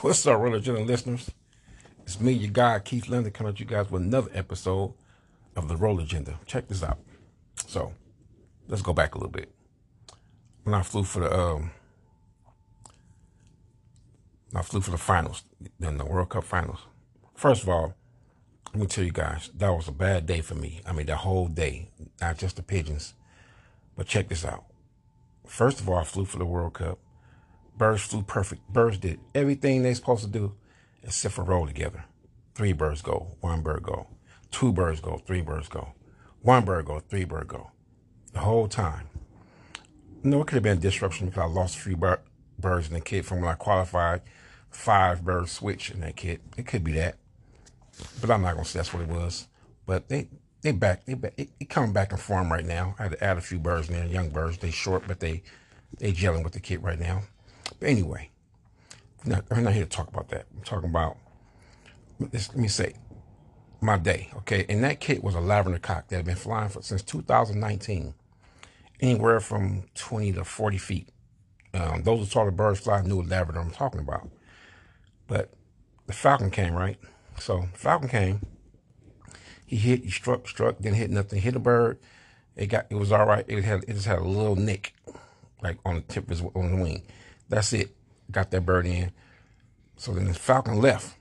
What's up, religion listeners? It's me, your guy, Keith Linder, coming at you guys with another episode of the Roller Agenda. Check this out. So, let's go back a little bit. When I flew for the, um, I flew for the finals, then the World Cup finals. First of all, let me tell you guys, that was a bad day for me. I mean, the whole day, not just the pigeons. But check this out. First of all, I flew for the World Cup. Birds flew perfect. Birds did everything they're supposed to do except for roll together. Three birds go, one bird go. Two birds go, three birds go. One bird go, three bird go. The whole time. No, it could have been a disruption because I lost three bir- birds in the kit from when I qualified. Five birds switch in that kit. It could be that. But I'm not going to say that's what it was. But they, they back, they back, it, it coming back in form right now. I had to add a few birds in there, young birds. They short, but they, they gelling with the kit right now. But anyway, I'm not, here to talk about that. I'm talking about, let me say, my day, okay? And that kit was a lavender cock that had been flying for since 2019, anywhere from 20 to 40 feet. Um, those who saw the birds fly knew what lavender I'm talking about. But the falcon came, right? So falcon came. He hit, he struck, struck, didn't hit nothing. Hit a bird. It got, it was all right. It had, it just had a little nick, like on the tip of his, on the wing. That's it. Got that bird in. So then the falcon left.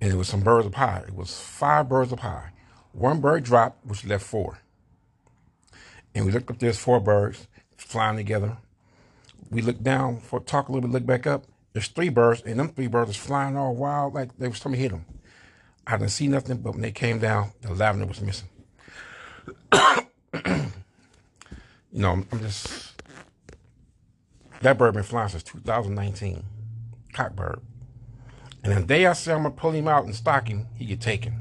And it was some birds up high. It was five birds up high. One bird dropped, which left four. And we looked up, there's four birds flying together. We looked down for talk a little bit, look back up. There's three birds, and them three birds was flying all wild like they was trying to hit them. I didn't see nothing, but when they came down, the lavender was missing. you know, I'm just that bird been flying since 2019. Cockbird. And the day I say I'm gonna pull him out and stock him, he get taken.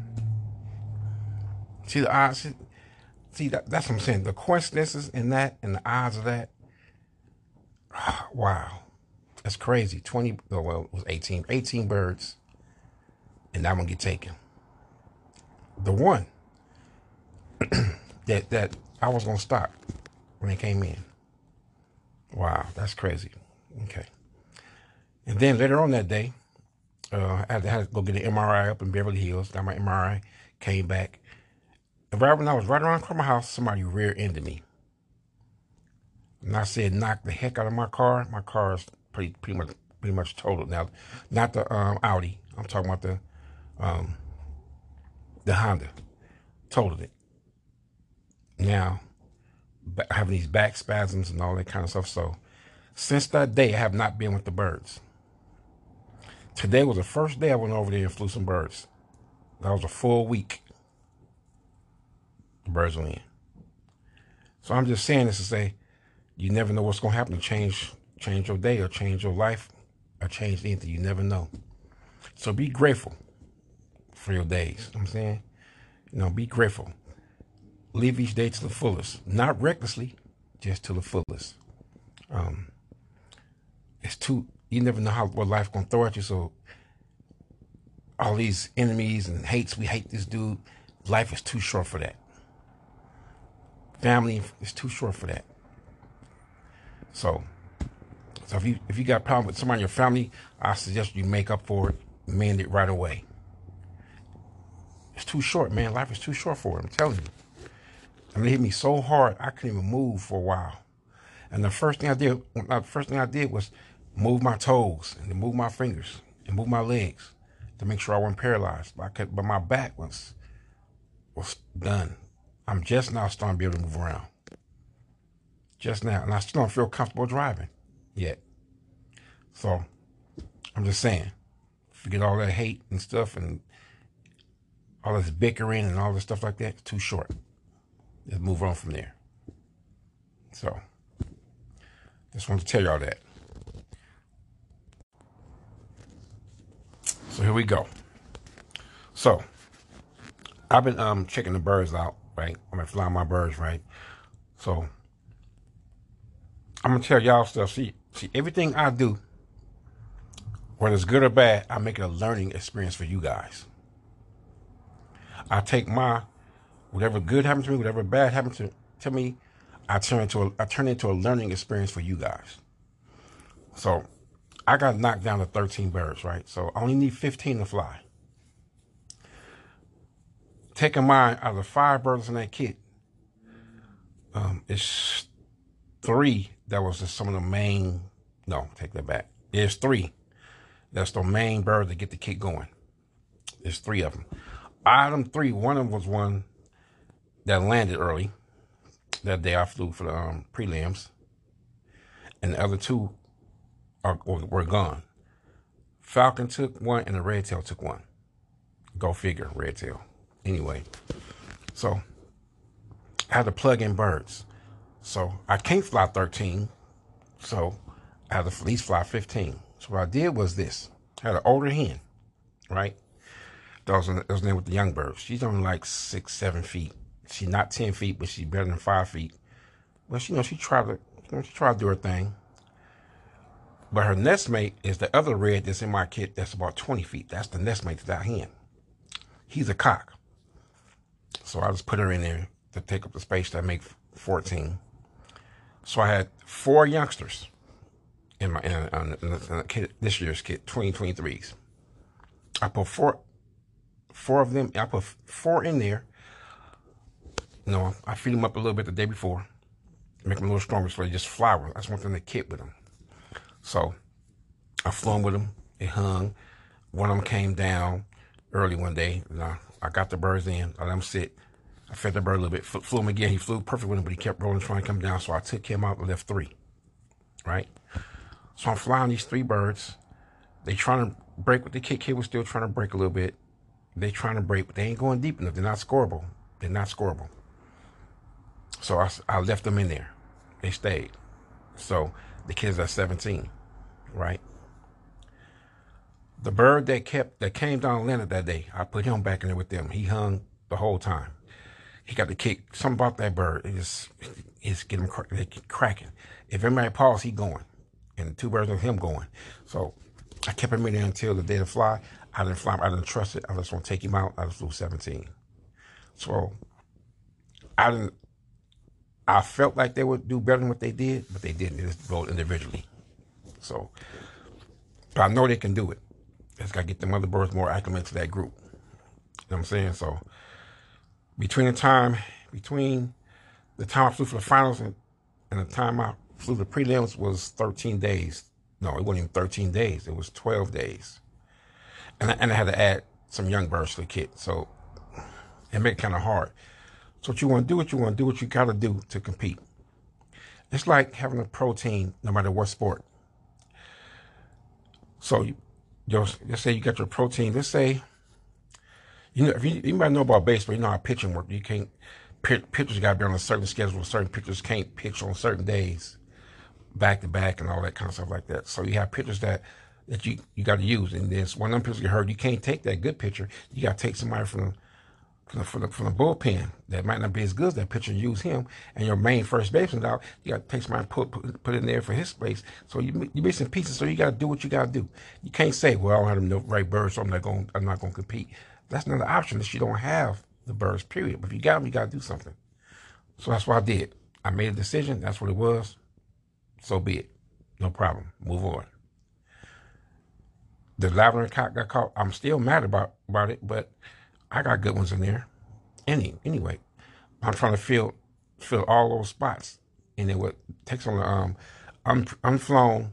See the odds? See that that's what I'm saying. The coincidences in that and the odds of that. Ah, wow. That's crazy. 20 oh, well, it was 18. 18 birds. And that one get taken. The one that that I was gonna stock when it came in. Wow, that's crazy. Okay. And then later on that day, uh, I had to go get an MRI up in Beverly Hills. Got my MRI, came back. And right when I was right around from my house, somebody rear-ended me. And I said, knock the heck out of my car. My car is pretty pretty much pretty much totaled now. Not the um, Audi. I'm talking about the um, the Honda. Totaled it. Now having these back spasms and all that kind of stuff. So since that day, I have not been with the birds. Today was the first day I went over there and flew some birds. That was a full week. The birds were in. So I'm just saying this to say, you never know what's going to happen change, change your day or change your life or change anything. You never know. So be grateful for your days. You know I'm saying, you know, be grateful live each day to the fullest, not recklessly, just to the fullest. Um, it's too you never know how what life's gonna throw at you. So all these enemies and hates, we hate this dude. Life is too short for that. Family is too short for that. So, so if you if you got a problem with somebody in your family, I suggest you make up for it, mend it right away. It's too short, man. Life is too short for it. I'm telling you. And it hit me so hard I couldn't even move for a while. And the first thing I did, the first thing I did was move my toes and move my fingers and move my legs to make sure I wasn't paralyzed. But, I could, but my back was was done. I'm just now starting to be able to move around. Just now, and I still don't feel comfortable driving yet. So I'm just saying, forget all that hate and stuff and all this bickering and all this stuff like that. Too short. Let's move on from there. So, just wanted to tell y'all that. So here we go. So, I've been um checking the birds out, right? I'm gonna fly my birds, right? So, I'm gonna tell y'all stuff. See, see, everything I do, whether it's good or bad, I make it a learning experience for you guys. I take my whatever good happened to me, whatever bad happened to, to me, I turn into a, I turn into a learning experience for you guys. So I got knocked down to 13 birds, right? So I only need 15 to fly. Taking mine out of the five birds in that kit, um, it's three that was some of the main. No, take that back. There's three. That's the main bird to get the kit going. There's three of them. Item three, one of them was one that landed early. That day I flew for the um, prelims. And the other two are, were gone. Falcon took one and the red tail took one. Go figure, red tail. Anyway, so I had to plug in birds. So I can't fly 13. So I had to at least fly 15. So what I did was this. I had an older hen, right? That was, that was name with the young birds. She's only like six, seven feet. She's not 10 feet, but she's better than five feet. Well, she, you know, she tried to, you know, she tried to do her thing. But her nest mate is the other red that's in my kit that's about 20 feet. That's the nest mate to that hen. He's a cock. So I just put her in there to take up the space that make 14. So I had four youngsters in my in, in, in, in kit, this year's kit, 2023s. I put four four of them. I put four in there. You know, I feed them up a little bit the day before, make them a little stronger so they just fly just want them to kit with them. So I flew them with them. They hung. One of them came down early one day. And I, I got the birds in. I let them sit. I fed the bird a little bit. Flew him again. He flew perfect with him, but he kept rolling, trying to come down. So I took him out and left three. Right? So I'm flying these three birds. They trying to break with the kid. Kid was still trying to break a little bit. They trying to break, but they ain't going deep enough. They're not scoreable. They're not scoreable. So I, I left them in there. They stayed. So the kids are 17, right? The bird that kept that came down Leonard that day, I put him back in there with them. He hung the whole time. He got the kick. Something about that bird. It just it's getting cracking. If anybody pause, he going, and the two birds with him going. So I kept him in there until the day to fly. I didn't fly. I didn't trust it. I just want to take him out. I just flew 17. So I didn't. I felt like they would do better than what they did, but they didn't. They just vote individually. So, but I know they can do it. Just got to get the mother birds more acclimated to that group. You know what I'm saying? So, between the time, between the time I flew for the finals and, and the time I flew the prelims was 13 days. No, it wasn't even 13 days. It was 12 days. And I, and I had to add some young birds to the kit. So, it made it kind of hard. So what you want to do, what you want to do, what you got to do to compete. It's like having a protein, no matter what sport. So you, let's say you got your protein. Let's say, you know, if you, you might know about baseball, you know how pitching works. You can't, pitchers got to be on a certain schedule. Certain pitchers can't pitch on certain days, back to back, and all that kind of stuff like that. So you have pitchers that that you, you got to use. And then when them pitchers get hurt, you can't take that good pitcher. You got to take somebody from from the, from the, from the bullpen that might not be as good as that pitcher. Use him, and your main first baseman out. You got to take somebody put, put put in there for his space. So you you missing pieces. So you got to do what you got to do. You can't say, "Well, I don't have the right birds, so I'm not going. I'm not going to compete." That's not an option unless you don't have the birds. Period. But if you got them, you got to do something. So that's what I did. I made a decision. That's what it was. So be it. No problem. Move on. The lavender cock got caught. I'm still mad about about it, but I got good ones in there. Any anyway, I'm trying to fill fill all those spots, and it would takes on the um, I'm I'm flown.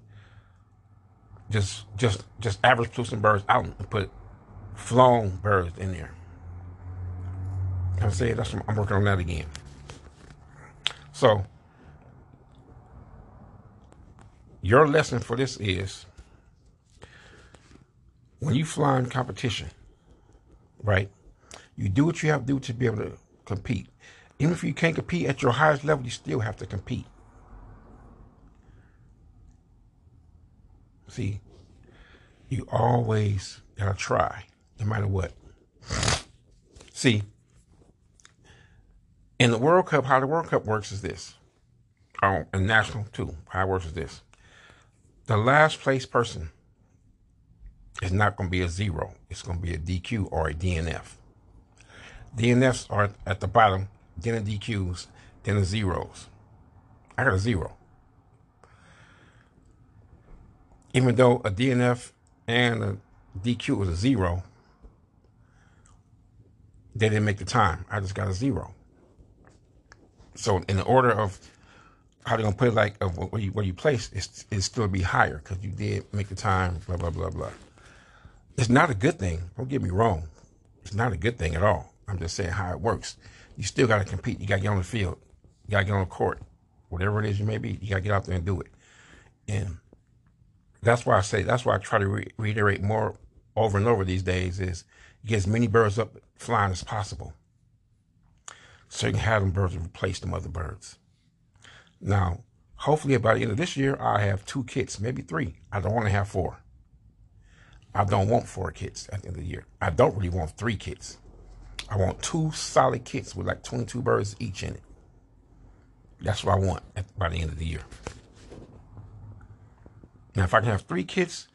just just just average Pluton birds out and put flown birds in there. I say that's I'm working on that again. So your lesson for this is when you fly in competition, right? You do what you have to do to be able to compete. Even if you can't compete at your highest level, you still have to compete. See, you always gotta try, no matter what. See, in the World Cup, how the World Cup works is this. Oh, and national too. How it works is this. The last place person is not going to be a zero. It's going to be a DQ or a DNF. DNFs are at the bottom, then the DQs, then the zeros. I got a zero. Even though a DNF and a DQ was a zero, they didn't make the time. I just got a zero. So in the order of how they're gonna put it, like of where you where you place, it's it still be higher because you did make the time. Blah blah blah blah. It's not a good thing. Don't get me wrong. It's not a good thing at all. I'm just saying how it works. You still got to compete. You got to get on the field. You got to get on the court. Whatever it is you may be, you got to get out there and do it. And that's why I say, that's why I try to re- reiterate more over and over these days is get as many birds up flying as possible. So you can have them birds replace them other birds. Now, hopefully by the end of this year, i have two kits, maybe three. I don't want to have four. I don't want four kits at the end of the year. I don't really want three kits. I want two solid kits with like 22 birds each in it. That's what I want at, by the end of the year. Now, if I can have three kits,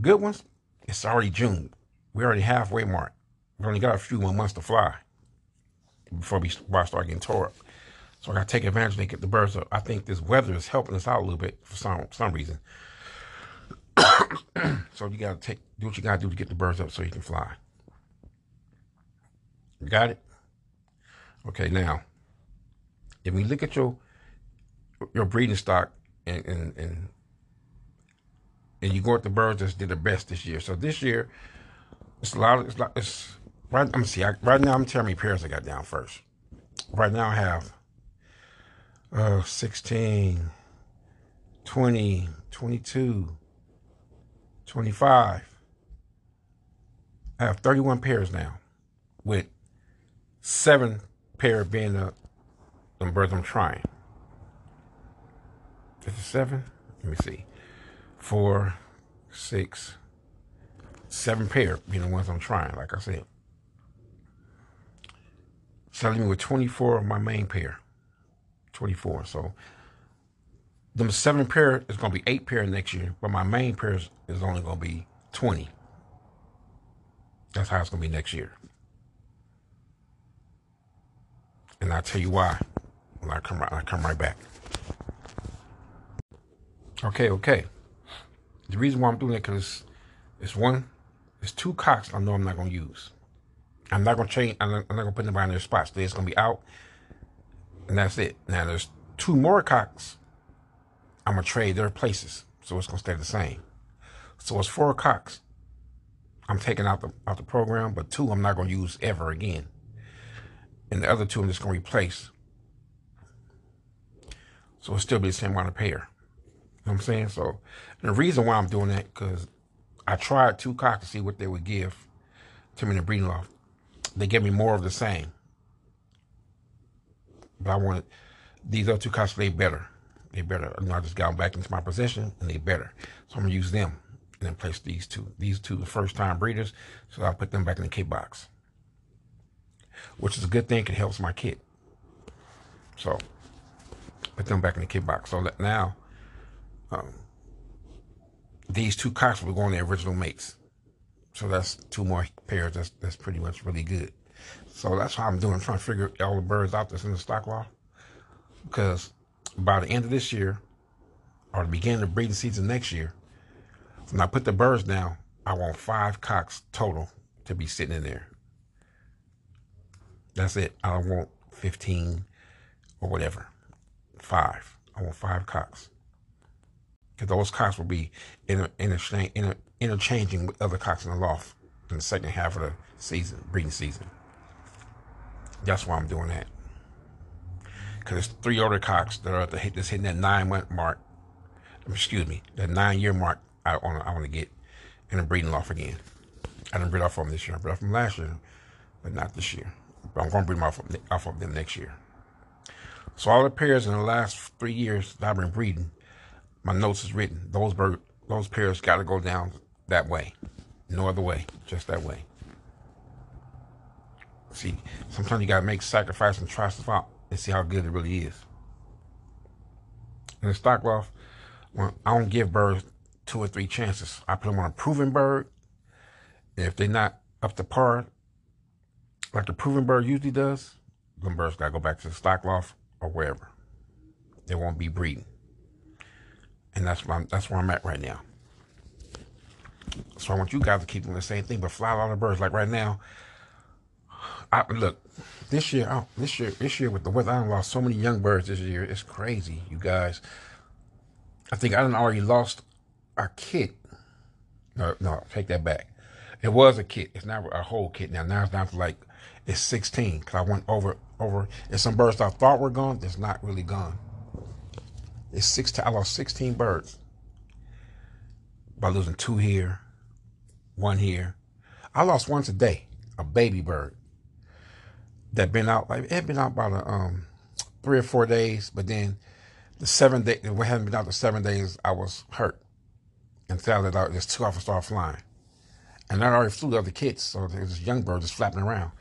good ones, it's already June. We're already halfway mark. We've only got a few more months to fly before we before I start getting tore up. So I got to take advantage and get the birds up. I think this weather is helping us out a little bit for some some reason. so you got to take do what you got to do to get the birds up so you can fly. Got it? Okay, now, if we look at your your breeding stock and and and, and you go at the birds that did the best this year. So this year, it's a lot. Of, it's like it's right. I'm see. I, right now, I'm telling me pairs I got down first. Right now, I have uh 16, 20, 22, 25. I have 31 pairs now with seven pair being the, the I'm trying. Is it seven? Let me see. Four, six, seven pair being the ones I'm trying, like I said. So leaving with 24 of my main pair. 24. So them seven pair is gonna be eight pair next year, but my main pair is, only gonna be 20. That's how it's gonna be next year. And I'll tell you why when I come right, I come right back. Okay, okay. The reason why I'm doing it because it's one, it's two cocks I know I'm not gonna use. I'm not gonna change. I'm not, I'm not gonna put anybody in their spots. They're just gonna be out, and that's it. Now there's two more cocks. I'm gonna trade their places, so it's gonna stay the same. So it's four cocks. I'm taking out the out the program, but two I'm not gonna use ever again and the other two I'm just going to replace. So it'll still be the same amount of pair. You know what I'm saying? So the reason why I'm doing that, because I tried two cocks to see what they would give to me in the breeding loft. They gave me more of the same. But I wanted these other two cocks, they better. They better. You know, I just got them back into my possession and they better. So I'm to use them and then place these two. These two, the first time breeders. So I'll put them back in the K box which is a good thing. It helps my kit. So put them back in the kit box. So that now um, these two cocks will go on their original mates. So that's two more pairs. That's that's pretty much really good. So that's how I'm doing. I'm trying to figure all the birds out that's in the stock loft. Because by the end of this year, or the beginning of breeding season next year, when I put the birds down, I want five cocks total to be sitting in there. That's it. I want 15 or whatever. Five. I want five cocks. Because those cocks will be inter- inter- inter- interchanging with other cocks in the loft in the second half of the season, breeding season. That's why I'm doing that. Because there's three other cocks that are hit, that's hitting that nine month mark. Excuse me, that nine year mark. I want I want to get in a breeding loft again. I didn't breed off from this year. I bred off from last year, but not this year. But I'm going to bring them off of, off of them next year. So all the pairs in the last three years that I've been breeding, my notes is written. Those bird, those pairs got to go down that way, no other way, just that way. See, sometimes you got to make sacrifice and try stuff out and see how good it really is. In the stock loft, I don't give birds two or three chances. I put them on a proven bird. If they're not up to par, like the proven bird usually does, them birds gotta go back to the stock loft or wherever. They won't be breeding. And that's I'm, that's where I'm at right now. So I want you guys to keep doing the same thing, but fly a lot of birds. Like right now, I look this year. Oh, this year, this year with the weather, I lost so many young birds this year. It's crazy, you guys. I think I done already lost a kit. No, no, take that back. It was a kit. It's not a whole kit now. Now it's down to like it's 16 because I went over over. And some birds I thought were gone, that's not really gone. It's 16. I lost 16 birds by losing two here, one here. I lost one today, a baby bird that been out like it had been out about a, um three or four days, but then the seven day we hadn't been out the seven days I was hurt and fell it out. Took off and started flying. And I already flew the other kids, so this young bird just flapping around.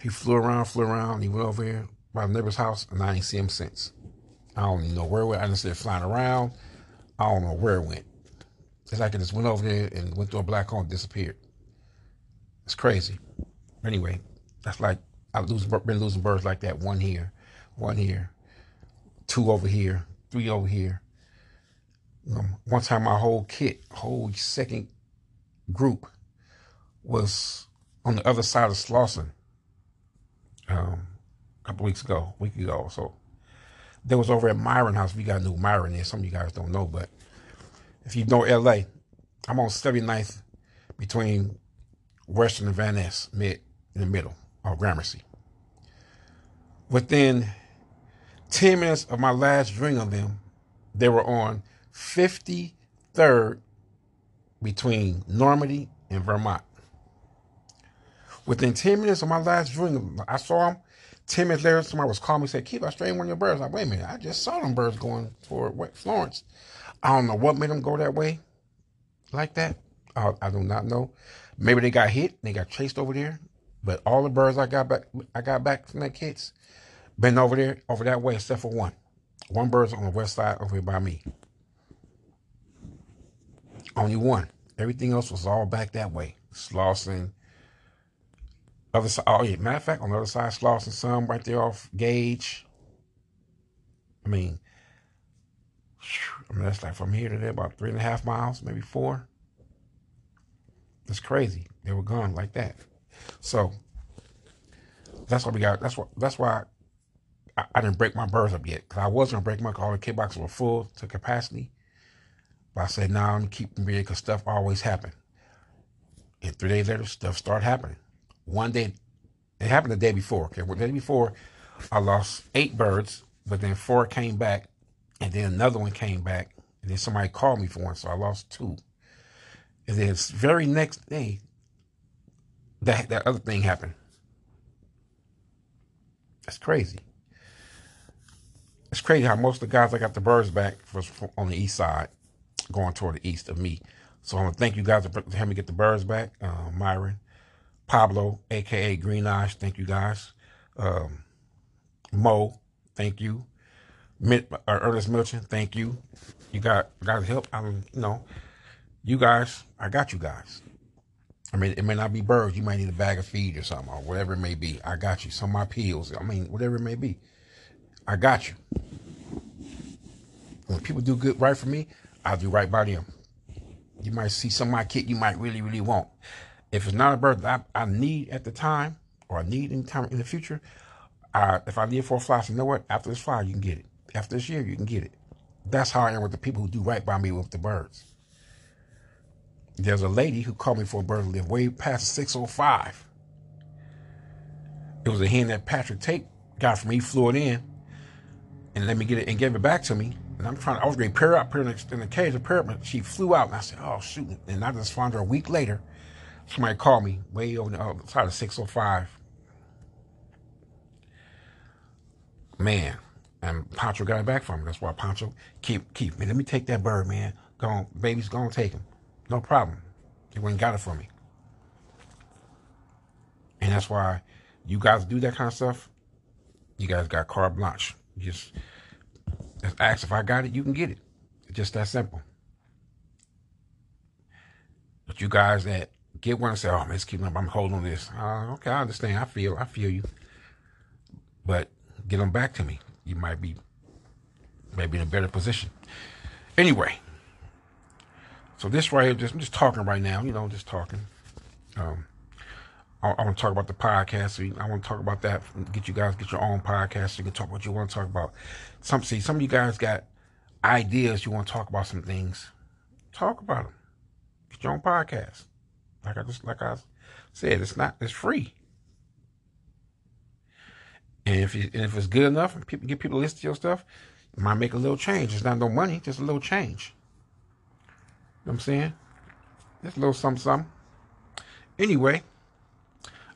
He flew around, flew around. He went over here by the neighbor's house, and I ain't see him since. I don't even know where it went. I just said flying around. I don't know where it went. It's like it just went over there and went through a black hole and disappeared. It's crazy. Anyway, that's like I've lose, been losing birds like that. One here, one here, two over here, three over here. Um, one time, my whole kit, whole second group, was on the other side of Slauson. Um, a couple weeks ago, week ago. So there was over at Myron House. We got a new Myron there. Some of you guys don't know, but if you know LA, I'm on 79th between Western and Van Ness, mid in the middle of Gramercy. Within 10 minutes of my last drink of them, they were on 53rd between Normandy and Vermont. Within 10 minutes of my last drink, I saw them. 10 minutes later, somebody was calling me and said, Keep, I straying one of your birds. I'm like, wait a minute, I just saw them birds going for Florence. I don't know what made them go that way like that. I, I do not know. Maybe they got hit, they got chased over there. But all the birds I got back, I got back from that kids, been over there, over that way, except for one. One bird's on the west side over here by me. Only one. Everything else was all back that way. Slauson. Other side. Oh yeah. Matter of fact, on the other side, Slauson, some right there off Gage. I mean, I mean that's like from here to there about three and a half miles, maybe four. It's crazy. They were gone like that. So that's why we got. That's what. That's why I, I didn't break my birds up yet because I was gonna break my. All the kit boxes were full to capacity, but I said, "No, nah, I'm keeping big because stuff always happen." And three days later, stuff started happening. One day, it happened the day before. Okay, well, the day before, I lost eight birds, but then four came back, and then another one came back, and then somebody called me for one, so I lost two. And then the very next day, that that other thing happened. That's crazy. It's crazy how most of the guys I got the birds back was on the east side, going toward the east of me. So I want to thank you guys for helping me get the birds back. Uh, Myron, Pablo, aka Green Eyes, thank you guys. Um, Mo, thank you. Mid, uh, Ernest Milton, thank you. You got got help. I mean, you know, you guys, I got you guys. I mean, it may not be birds. You might need a bag of feed or something, or whatever it may be. I got you. Some of my peels. I mean, whatever it may be. I got you. When people do good right for me, I'll do right by them. You might see some of my kit you might really, really want. If it's not a bird that I, I need at the time, or I need in time in the future, I, if I need for a you know what? After this fly, you can get it. After this year, you can get it. That's how I am with the people who do right by me with the birds. There's a lady who called me for a bird live way past 605. It was a hen that Patrick Tate got from me, flew it in, and let me get it and gave it back to me. And I'm trying, I was going to pair up, pair in the, in the cage, pair up, but she flew out, and I said, oh, shoot. And I just found her a week later. Somebody called me way over uh, the other side of 605. Man, and Pancho got it back from me. That's why Pancho, keep, keep, man, let me take that bird, man. Go on, baby's to take him. No problem. He went and got it for me. And that's why you guys do that kind of stuff. You guys got carte blanche. just, just ask if I got it, you can get it. It's just that simple. But you guys that get one and say, "Oh man, it's keeping up. I'm holding on this." Uh, okay, I understand. I feel. I feel you. But get them back to me. You might be maybe in a better position. Anyway, So this right here, just I'm just talking right now. You know, just talking. Um, I, want to talk about the podcast. I want to talk about that. Get you guys get your own podcast. You can talk what you want to talk about. Some see some of you guys got ideas. You want to talk about some things. Talk about them. Get your own podcast. Like I just like I said, it's not it's free. And if you, and if it's good enough, and people get people to listen to your stuff, you might make a little change. It's not no money, just a little change. You know what I'm saying? Just a little something, something. Anyway,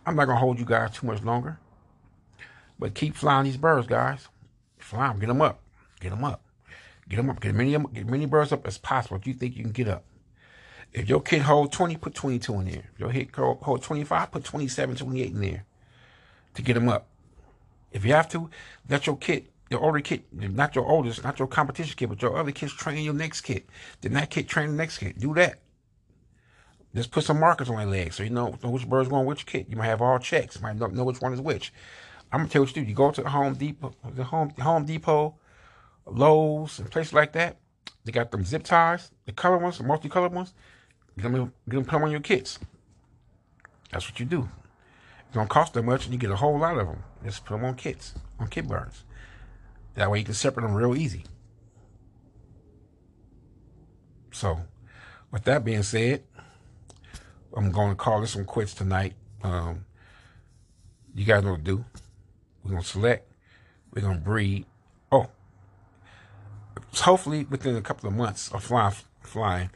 I'm not gonna hold you guys too much longer. But keep flying these birds, guys. Fly them, get them up, get them up, get them up, get many, get many birds up as possible. If you think you can get up. If your kid hold 20, put 22 in there. If your kid hold 25, put 27, 28 in there to get them up. If you have to, let your kid, your older kid, not your oldest, not your competition kid, but your other kids train your next kid. Then that kid train the next kid. Do that. Just put some markers on their legs so you know, which bird's going which kid. You might have all checks. You might know which one is which. I'm gonna tell you what you do. You go to the Home Depot, the Home Home Depot, Lowe's, and places like that. They got them zip ties, the color ones, the multicolored ones. Get them, get them put them on your kits. That's what you do. It don't cost that much, and you get a whole lot of them. Just put them on kits, on kit birds. That way you can separate them real easy. So, with that being said, I'm going to call this one quits tonight. Um, you guys know what to do. We're to select. We're to breed. Oh, hopefully within a couple of months of flying, flying.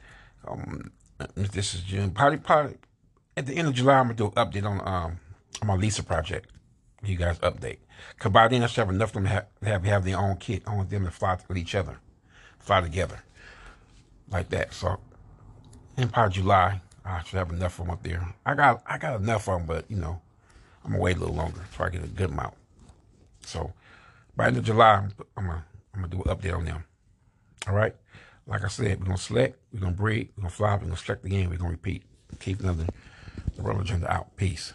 Um, this is June. Probably, probably at the end of July, I'm gonna do an update on um on my Lisa project. You guys update. Cause by then I should have enough of them to have, have, their own kit. I want them to fly with each other, fly together, like that. So in probably July, I should have enough of them up there. I got I got enough of them, but you know, I'm gonna wait a little longer so I get a good amount. So by the end of July, I'm, I'm gonna I'm gonna do an update on them. All right. Like I said, we're gonna select, we're gonna break, we're gonna fly, we're gonna select again, we're gonna repeat. Keep another the real agenda out. Peace.